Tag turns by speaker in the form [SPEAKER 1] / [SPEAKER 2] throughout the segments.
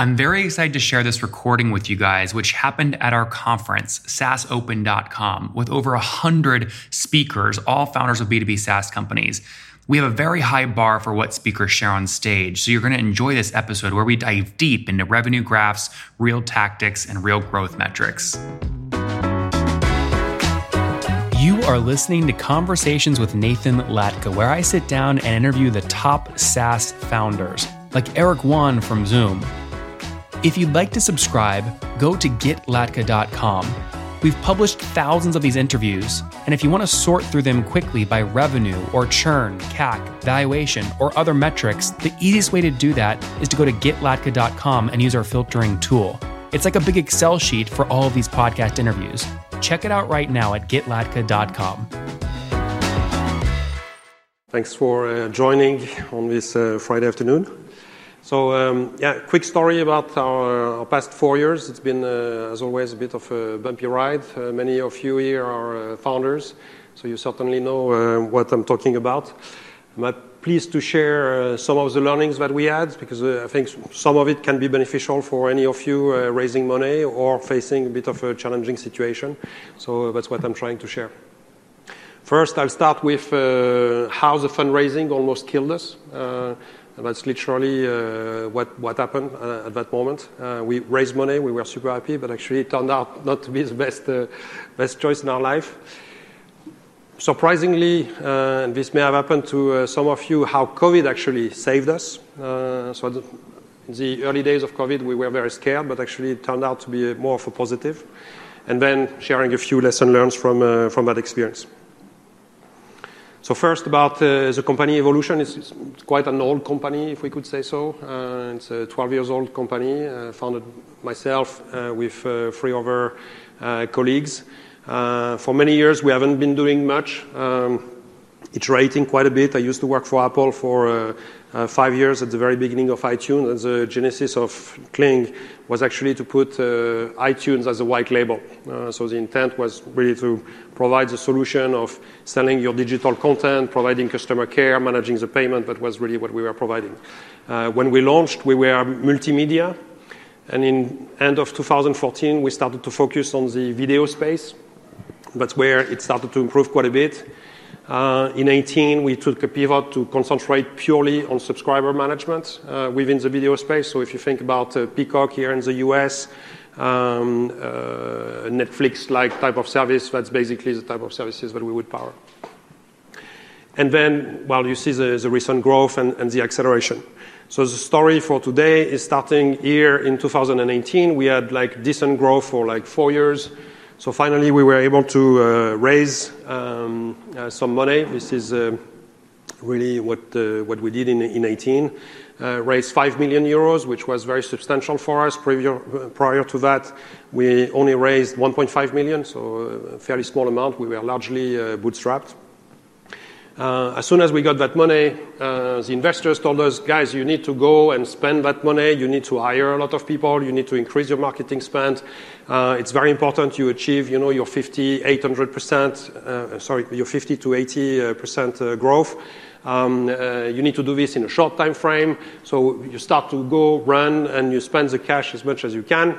[SPEAKER 1] I'm very excited to share this recording with you guys, which happened at our conference, SaaSopen.com, with over 100 speakers, all founders of B2B SaaS companies. We have a very high bar for what speakers share on stage, so you're going to enjoy this episode where we dive deep into revenue graphs, real tactics, and real growth metrics. You are listening to Conversations with Nathan Latka, where I sit down and interview the top SaaS founders, like Eric Yuan from Zoom. If you'd like to subscribe, go to getlatka.com. We've published thousands of these interviews, and if you want to sort through them quickly by revenue or churn, CAC, valuation, or other metrics, the easiest way to do that is to go to getlatka.com and use our filtering tool. It's like a big Excel sheet for all of these podcast interviews. Check it out right now at getlatka.com.
[SPEAKER 2] Thanks for uh, joining on this uh, Friday afternoon. So um, yeah, quick story about our, past four years. It's been, uh, as always, a bit of a bumpy ride. Uh, many of you here are uh, founders, so you certainly know what I'm talking about. I'm pleased to share some of the learnings that we had because I think some of it can be beneficial for any of you raising money or facing a bit of a challenging situation. So that's what I'm trying to share. First, I'll start with how the fundraising almost killed us. That's literally uh, what, happened uh, at that moment. Uh, we raised money, we were super happy, but actually it turned out not to be the best, choice in our life. Surprisingly, and this may have happened to some of you, how COVID actually saved us. so in the early days of COVID, we were very scared, but actually it turned out to be more of a positive. And then sharing a few lessons learned from that experience. So first about uh, the company evolution, it's, it's, quite an old company, if we could say so. Uh, it's a 12 years old company, uh, founded myself uh, with uh, three other uh, colleagues. for many years, we haven't been doing much, um, iterating quite a bit. I used to work for Apple for uh, five years at the very beginning of iTunes, and the genesis of Cleeng was actually to put uh, iTunes as a white label. Uh, so the intent was really to provide the solution of selling your digital content, providing customer care, managing the payment. That was really what we were providing. Uh, when we launched, we were multimedia, and in end of 2014, we started to focus on the video space. That's where it started to improve quite a bit. Uh, in 2018, we took a pivot to concentrate purely on subscriber management uh, within the video space. So if you think about uh, Peacock here in the US, um, Netflix-like type of service, that's basically the type of services that we would power. And then, well, you see the, recent growth and, and the acceleration. So the story for today is starting here in 2018. We had like decent growth for like four years. So finally, we were able to uh, raise um, uh, some money. This is uh, really what we did in in 18. Raised 5 million euros, which was very substantial for us. Prior to that, we only raised 1.5 million, so a fairly small amount. We were largely bootstrapped. Uh, as soon as we got that money, uh, the investors told us, guys, you need to go and spend that money. You need to hire a lot of people. You need to increase your marketing spend. Uh, it's very important you achieve, you know, your 50, 800 percent, sorry, your 50 to 80 uh, percent growth. Um, you need to do this in a short time frame. So you start to go run and you spend the cash as much as you can.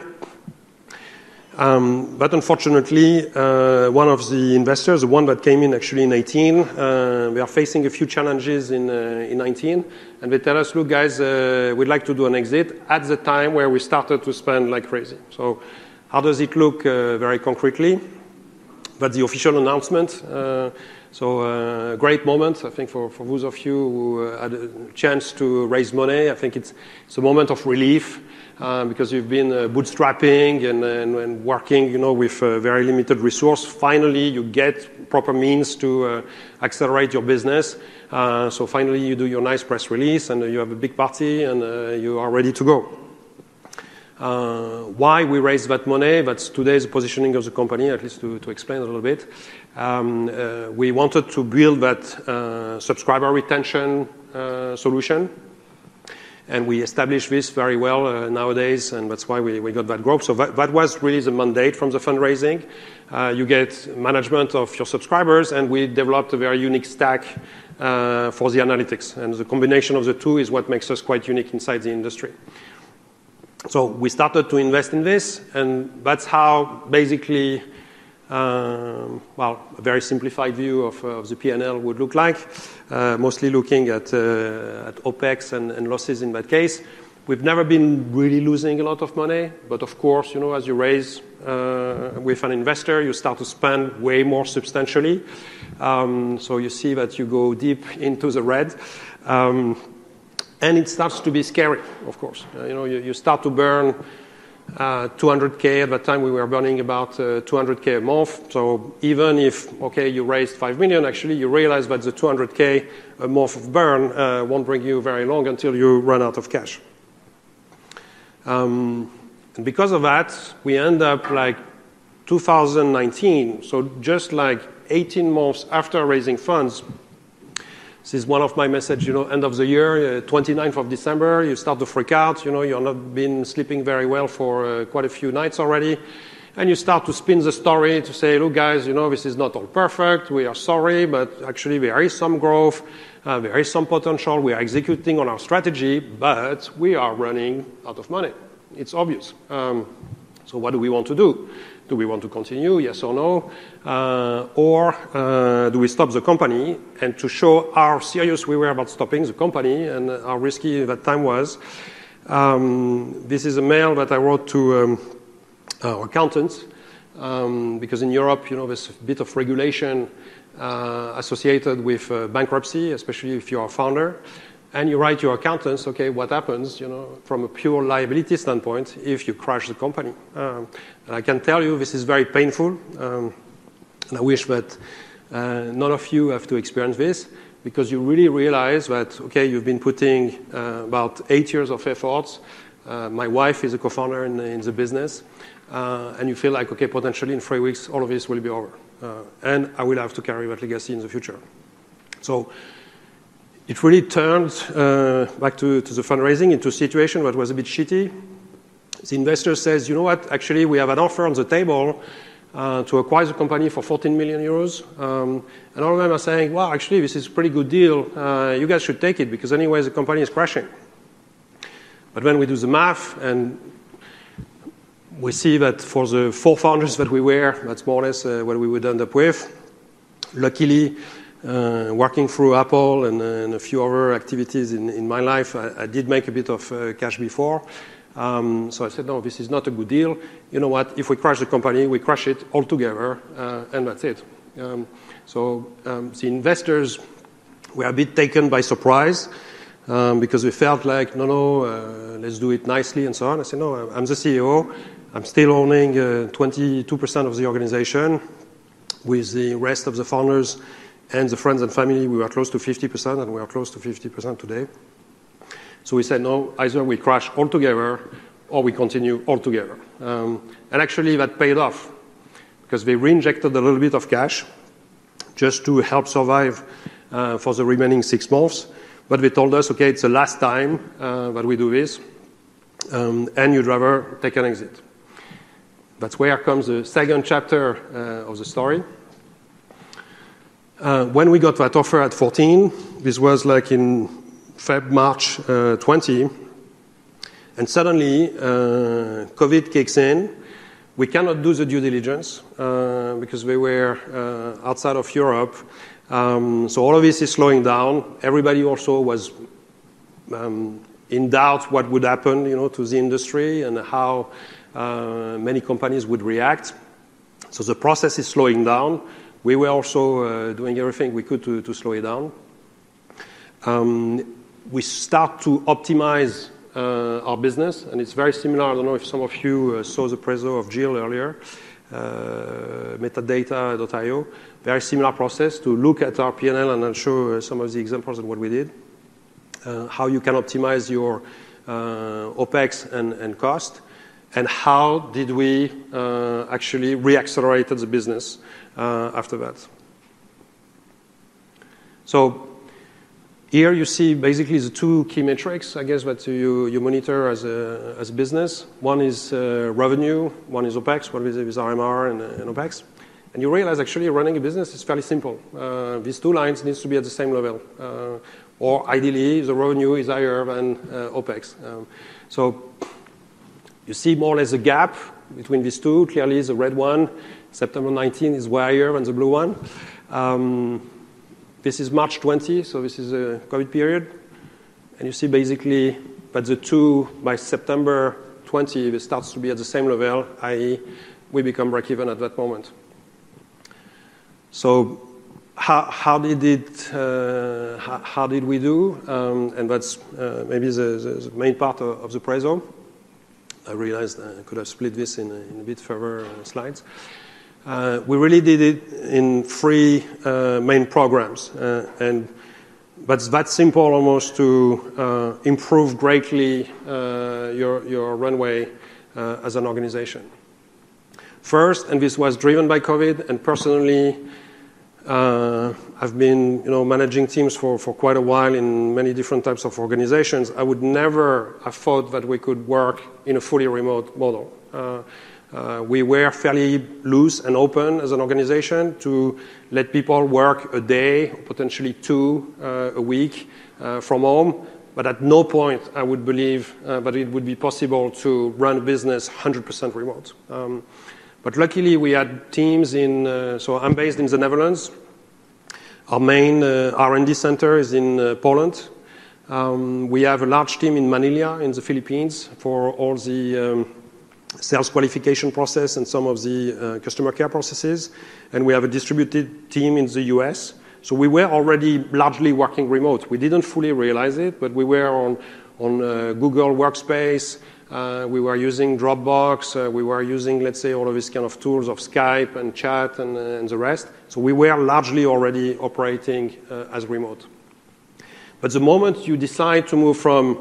[SPEAKER 2] Um, but unfortunately, uh, one of the investors, the one that came in actually in 18, uh, we are facing a few challenges in, uh, in 19. And they tell us, look, guys, we'd like to do an exit at the time where we started to spend like crazy. So, how does it look very concretely? But the official announcement. Uh, so, a great moment, I think, for, those of you who had a chance to raise money. I think it's, a moment of relief. Uh, because you've been uh, bootstrapping and, working, you know, with uh, very limited resource. Finally, you get proper means to uh, accelerate your business. Uh, so finally, you do your nice press release and you have a big party and you are ready to go. Why we raised that money? That's today's positioning of the company, at least to, explain a little bit. Um, we wanted to build that subscriber retention solution and we established this very well uh, nowadays, and that's why we, got that growth. So that, was really the mandate from the fundraising. Uh, you get management of your subscribers, and we developed a very unique stack uh, for the analytics. And the combination of the two is what makes us quite unique inside the industry. So we started to invest in this, and that's how basically, um, well, a very simplified view of uh, the P&L would look like, uh, mostly looking at uh, OpEx and losses in that case. We've never been really losing a lot of money, but of course, you know, as you raise with an investor, you start to spend way more substantially. Um, so you see that you go deep into the red. Um, And it starts to be scary, of course. Uh, you know, you, start to burn uh, 200K. At that time, we were burning about uh, 200K a month. So even if, OK, you raised 5 million, actually, you realize that the 200K a month of burn won't bring you very long until you run out of cash. Um, and because of that, we end up like 2019, so just like 18 months after raising funds. This is one of my message, you know, end of the year, uh, 29th of December, you start to freak out. You know, You've not been sleeping very well for uh, quite a few nights already. And you start to spin the story to say, look, guys, you know, this is not all perfect. We are sorry, but actually, there is some growth. Uh, there is some potential. We are executing on our strategy, but we are running out of money. It's obvious. Um, so what do we want to do? Do we want to continue, yes or no? Uh, or uh, do we stop the company? And to show how serious we were about stopping the company and how risky that time was, um, this is a mail that I wrote to um, our accountants. Um, because in Europe, you know, there's a bit of regulation uh, associated with bankruptcy, especially if you are a founder. And you write your accountants, OK, what happens you know, from a pure liability standpoint if you crash the company? Um, and I can tell you this is very painful. Um, and I wish that uh, none of you have to experience this because you really realize that, OK, you've been putting uh, about eight years of efforts. Uh, my wife is a co-founder in the business. And you feel like, OK, potentially in three weeks, all of this will be over. And I will have to carry that legacy in the future. So it really turned uh, back to the fundraising into a situation that was a bit shitty. The investor says, you know what? Actually, we have an offer on the table uh, to acquire the company for 14 million euros. Um, and all of them are saying, well, actually, this is a pretty good deal. Uh, you guys should take it because anyway, the company is crashing. But when we do the math and we see that for the four founders that we were, that's more or less what we would end up with. Luckily, Uh, working through Apple uh, and a few other activities in my life, I did make a bit of uh, cash before. Um, so I said, no, this is not a good deal. You know what? If we crash the company, we crash it altogether. And that's it. Um, so um, the investors were a bit taken by surprise because we felt like, no, no, let's do it nicely and so on. I said, no, I'm the CEO. I'm still owning 22% of the organization. With the rest of the founders and the friends and family, we were close to 50%. And we are close to 50% today. So we said, no, either we crash altogether or we continue altogether. Um, and actually, that paid off because they reinjected a little bit of cash just to help survive uh, for the remaining six months. But they told us, OK, it's the last time uh, that we do this. Um, and you'd rather take an exit. That's where comes the second chapter uh, of the story. Uh, when we got that offer at 14, this was like in February, March uh, 2020. And suddenly, uh, COVID kicks in. We cannot do the due diligence because we were outside of Europe. Um, so all of this is slowing down. Everybody also was um, in doubt what would happen to the industry and how many companies would react. So the process is slowing down. We were also uh, doing everything we could to slow it down. Um, we start to optimize uh, our business. And it's very similar. I don't know if some of you uh, saw the presentation of Jill earlier, metadata.io. Very similar process to look at our P&L and then show some of the examples of what we did, how you can optimize your OpEx and cost, and how did we actually re-accelerate the business Uh, after that. So here you see basically the two key metrics, I guess, that you monitor as a as business. One is uh, revenue. One is OpEx. One is with uh, RMR and OpEx. And you realize, actually, running a business is fairly simple. These two lines needs to be at the same level. Or ideally, the revenue is higher than OpEx. Um, so You see more or less a gap between these two. Clearly, the red one, September 19, is way higher than the blue one. Um, this is March 20, so this is a COVID period. And you see basically that the two, by September 20, it starts to be at the same level, i.e., we become break even at that moment. So how, how did it uh, how, how, did we do? Um, and that's uh, maybe the, the, the, main part of, of, the preso. I realized I could have split this in, in a bit further uh, slides. Uh, we really did it in three uh, main programs, uh, and but it's that simple almost to improve greatly your your runway as an organization. First, and this was driven by COVID, and personally, uh, I've been you know, managing teams for, for quite a while in many different types of organizations. I would never have thought that we could work in a fully remote model. Uh, we were fairly loose and open as an organization to let people work a day, potentially two uh, a week uh, from home. But at no point I would believe uh, that it would be possible to run a business 100% remote. Um, but luckily, we had teams in. Uh, so I'm based in the Netherlands. Our main uh, R&D center is in Poland. Um, we have a large team in Manila in the Philippines for all the um, sales qualification process and some of the uh, customer care processes. And we have a distributed team in the US. So we were already largely working remote. We didn't fully realize it, but we were on, uh, Google Workspace. Uh, we were using Dropbox. We were using, let's say, all of these kind of tools of Skype and chat and, the rest. So we were largely already operating as remote. But the moment you decide to move from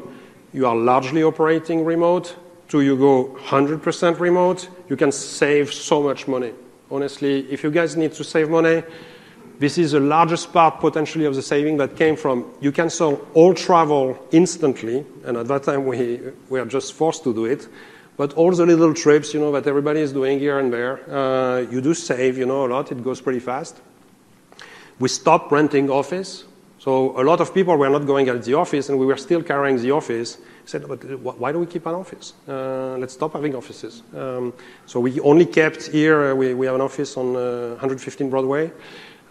[SPEAKER 2] you are largely operating remote to you go 100% remote, you can save so much money. Honestly, if you guys need to save money, this is the largest part potentially of the saving that came from you can sell all travel instantly, and at that time we were just forced to do it. But all the little trips, you know, that everybody is doing here and there, uh, you do save, you know, a lot. It goes pretty fast. We stopped renting office. So a lot of people were not going at the office, and we were still carrying the office. Said, but why do we keep an office? Uh, let's stop having offices. Um, so we only kept here. Uh, we, we have an office on 115 uh, Broadway.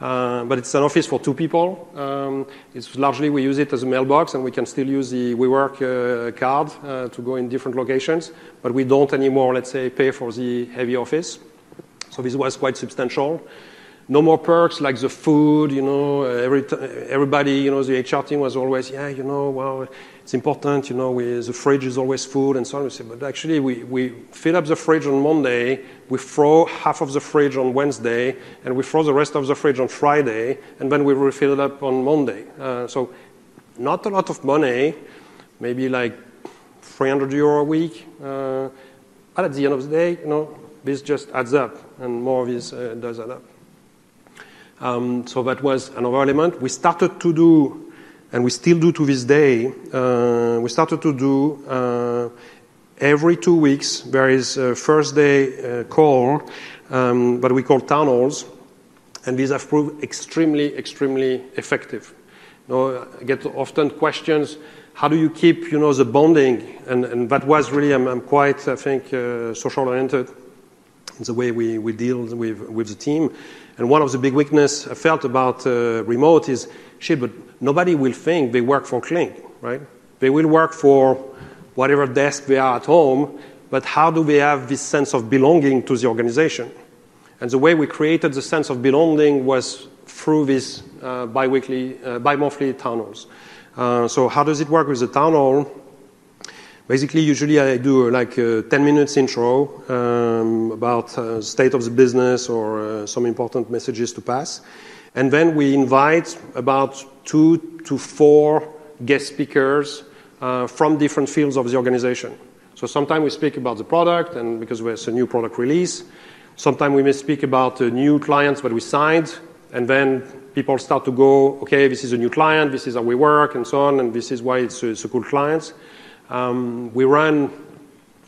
[SPEAKER 2] Uh, but it's an office for two people. Um, it's largely we use it as a mailbox, and we can still use the WeWork uh, card uh, to go in different locations. But we don't anymore, let's say, pay for the heavy office. So this was quite substantial. No more perks like the food, you know. Every t- everybody, you know, the HR team was always, yeah, you know, well, it's important, you know, we, the fridge is always full and so on. We say, but actually, we, we fill up the fridge on Monday, we throw half of the fridge on Wednesday, and we throw the rest of the fridge on Friday, and then we refill it up on Monday. Uh, so, not a lot of money, maybe like 300 euro a week. Uh, but at the end of the day, you know, this just adds up, and more of this uh, does add up. Um, so that was another element. We started to do and we still do to this day, uh, we started to do uh, every two weeks, there is a first day uh, call, um, what we call town halls, and these have proved extremely, extremely effective. You know, I get often questions, how do you keep, you know, the bonding? And, and that was really, I'm, I'm quite, I think, uh, social-oriented in the way we, we deal with, with the team. And one of the big weakness I felt about uh, remote is, shit, but nobody will think they work for Cleeng, right? They will work for whatever desk they are at home, but how do they have this sense of belonging to the organization? And the way we created the sense of belonging was through these uh, bi-weekly, uh, bi-monthly town halls. Uh, so how does it work with the town hall? Basically, usually I do like a 10 minutes intro um, about uh, state of the business or uh, some important messages to pass. And then we invite about two to four guest speakers uh, from different fields of the organization. So sometimes we speak about the product, and because it's a new product release. Sometimes we may speak about uh, new clients that we signed, and then people start to go, okay, this is a new client, this is how we work, and so on, and this is why it's, it's a cool client. Um, we run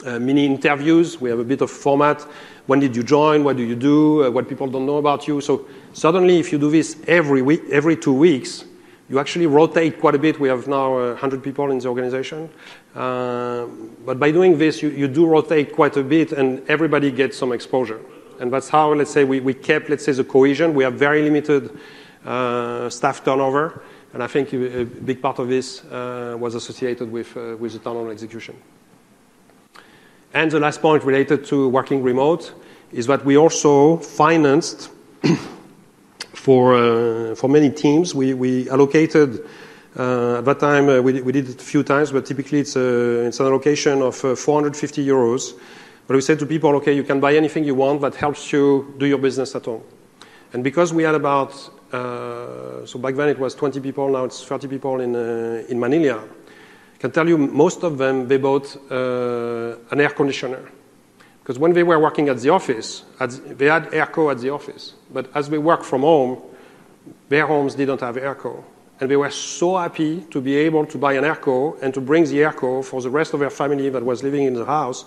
[SPEAKER 2] Uh, mini interviews. We have a bit of format. When did you join? What do you do? Uh, what people don't know about you. So suddenly, if you do this every week, every two weeks, You actually rotate quite a bit. We have now uh, 100 people in the organization. Uh, but by doing this, you you do rotate quite a bit, and everybody gets some exposure. And that's how, let's say, we we kept, let's say, the cohesion. We have very limited staff turnover. And I think a big part of this was associated with with the turnover execution. And the last point related to working remote is that we also financed uh, for many teams. We allocated uh, at that time, uh, we did it a few times, but typically it's an allocation of 450 euros. But we said to people, OK, you can buy anything you want that helps you do your business at home. And because we had about, so back then it was 20 people, now it's 30 people in Manila, I can tell you most of them, they bought uh, an air conditioner. Because when they were working at the office, they had airco at the office. But as they worked from home, their homes didn't have airco. And they were so happy to be able to buy an airco and to bring the airco for the rest of their family that was living in the house.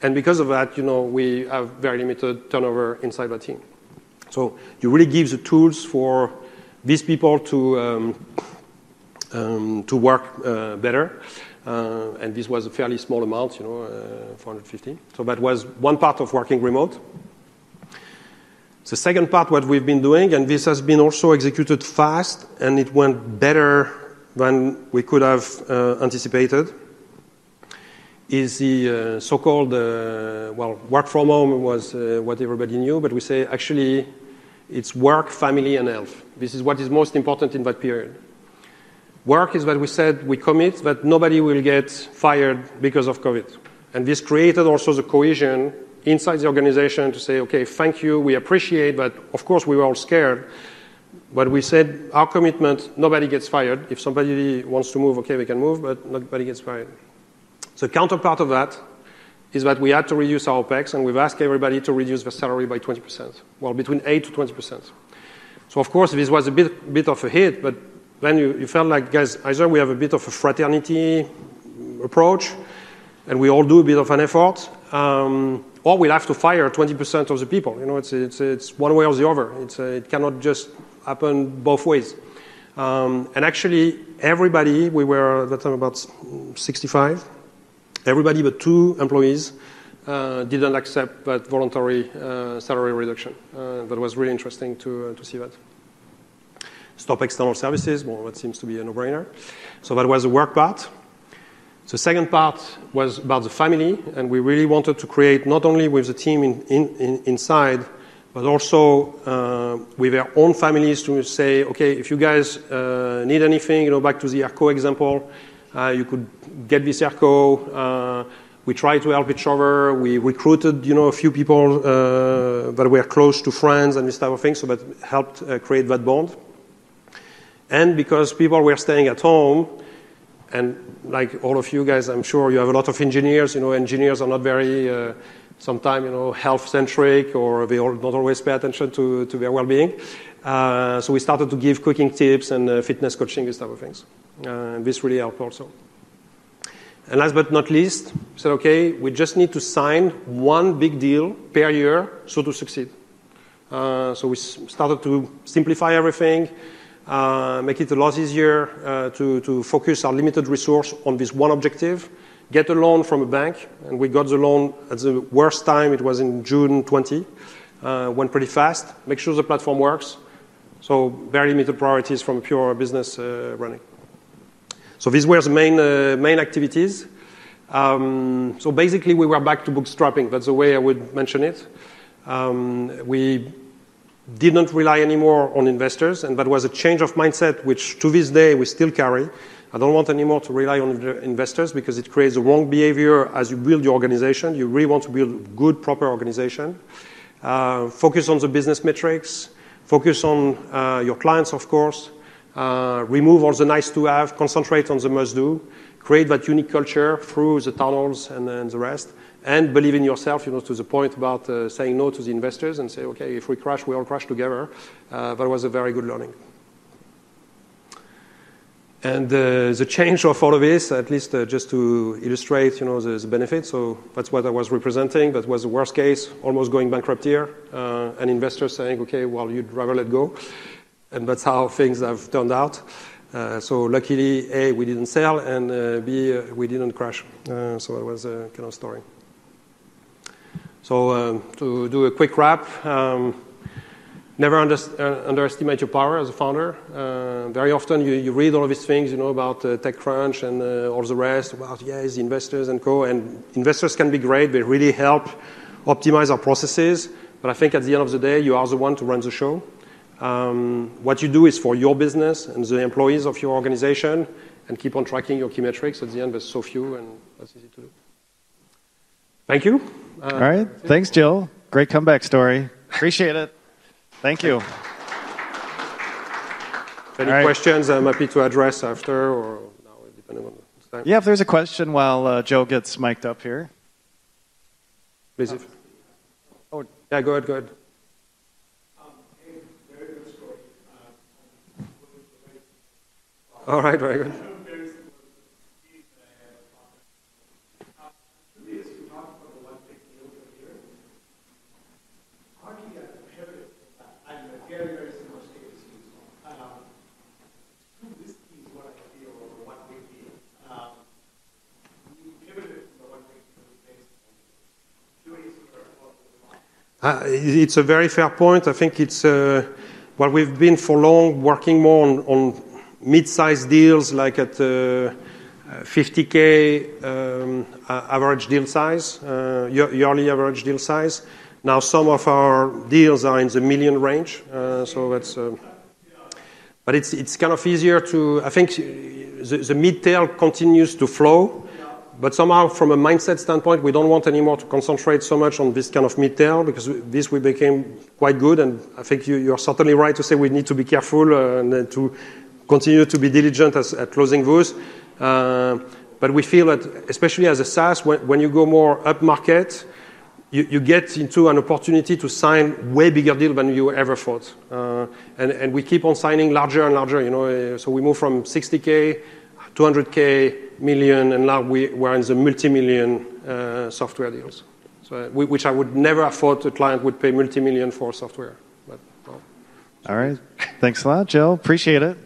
[SPEAKER 2] And because of that, you know, we have very limited turnover inside the team. So you really give the tools for these people to um, Um, work uh, better. Uh, and this was a fairly small amount, you know, uh, 450. So that was one part of working remote. The second part, what we've been doing, and this has been also executed fast, and it went better than we could have anticipated, is the so-called, well, work from home was what everybody knew. But we say, actually, it's work, family, and health. This is what is most important in that period. Work is that we said we commit that nobody will get fired because of COVID. And this created also the cohesion inside the organization to say, OK, thank you. We appreciate but Of course, we were all scared. But we said our commitment, nobody gets fired. If somebody wants to move, OK, we can move, but nobody gets fired. The counterpart of that is that we had to reduce our OpEx, and we've asked everybody to reduce their salary by 20%, well, between 8%-20%. So of course, this was a bit of a hit. But then you felt like, guys, either we have a bit of a fraternity approach, and we all do a bit of an effort, um, or we'll have to fire 20% of the people. You know, It's it's, it's one way or the other. It's uh, It cannot just happen both ways. Um, and actually, everybody, we were at that time about 65, everybody but two employees uh, didn't accept that voluntary uh, salary reduction. That was really interesting to, to see that. Stop external services, well, that seems to be a no-brainer. So that was the work part. The second part was about the family. And we really wanted to create not only with the team inside, but also uh, with their own families to say, OK, if you guys uh, need anything, you know, back to the airco example, uh, you could get this airco. We tried to help each other. We recruited you know, a few people that were close to friends and this type of thing. So that helped create that bond. And because people were staying at home, and like all of you guys, I'm sure you have a lot of engineers. You know, engineers are not very uh, sometimes you know health-centric, or they don't always pay attention to to their well-being. Uh, so we started to give cooking tips and uh, fitness coaching, this type of things. And this really helped also. And last but not least, said, OK, we just need to sign one big deal per year so to succeed. So we started to simplify everything, Uh, make it a lot easier uh, to focus our limited resource on this one objective, get a loan from a bank. And we got the loan at the worst time. It was in June 2020. Uh, went pretty fast. Make sure the platform works. So very limited priorities from pure business running. So these were the main activities. Um, so basically, we were back to bootstrapping. That's the way I would mention it. Um, we didn't rely anymore on investors. And that was a change of mindset, which to this day we still carry. I don't want anymore to rely on investors because it creates the wrong behavior as you build your organization. You really want to build a good, proper organization. Uh, focus on the business metrics. Focus on uh, your clients, of course. Uh, remove all the nice-to-have. Concentrate on the must-do. Create that unique culture through the town halls and the rest. And believe in yourself you know, to the point about uh, saying no to the investors and say, OK, if we crash, we all crash together. Uh, that was a very good learning. And uh, the change of all of this, at least just to illustrate you know, the benefits, so that's what I was representing. That was the worst case, almost going bankrupt here. And investors saying, OK, well, you'd rather let go. And that's how things have turned out. So luckily, A, we didn't sell, and B, we didn't crash. So it was a kind of story. So uh, to do a quick wrap, um, never uh, underestimate your power as a founder. Uh, very often, you read all of these things about TechCrunch and all the rest about, yes, investors and co. And investors can be great. They really help optimize our processes. But I think at the end of the day, you are the one to run the show. Um, what you do is for your business and the employees of your organization and keep on tracking your key metrics. At the end, there's so few, and that's easy to do. Thank you.
[SPEAKER 3] Uh, All right. Thanks, Gilles. Great comeback story. Appreciate it. Thank you.
[SPEAKER 2] Any questions I'm happy to address after or now, depending on the time?
[SPEAKER 3] Yeah, if there's a question while uh, Joe gets mic'd up here.
[SPEAKER 2] Please. Oh, yeah, go ahead. Go ahead. All right. Very good. Uh, it's a very fair point. I think it's uh, what we've been for long working more on mid-size deals like at uh, 50K um, average deal size, yearly average deal size. Now, some of our deals are in the million range. so that's. But it's kind of easier to I think the mid-tail continues to flow. But somehow, from a mindset standpoint, we don't want anymore to concentrate so much on this kind of mid-tail because this we became quite good. And I think you're certainly right to say we need to be careful uh, and uh, to continue to be diligent at closing those. Uh, but we feel that, especially as a SaaS, when you go more up market, you get into an opportunity to sign way bigger deals than you ever thought. And we keep on signing larger and larger. You know, So we move from 60K, 200K, million, and now we're in the multi-million uh, software deals, uh, which I would never have thought a client would pay multi-million for software.
[SPEAKER 3] All right. Thanks a lot, Gilles. Appreciate it.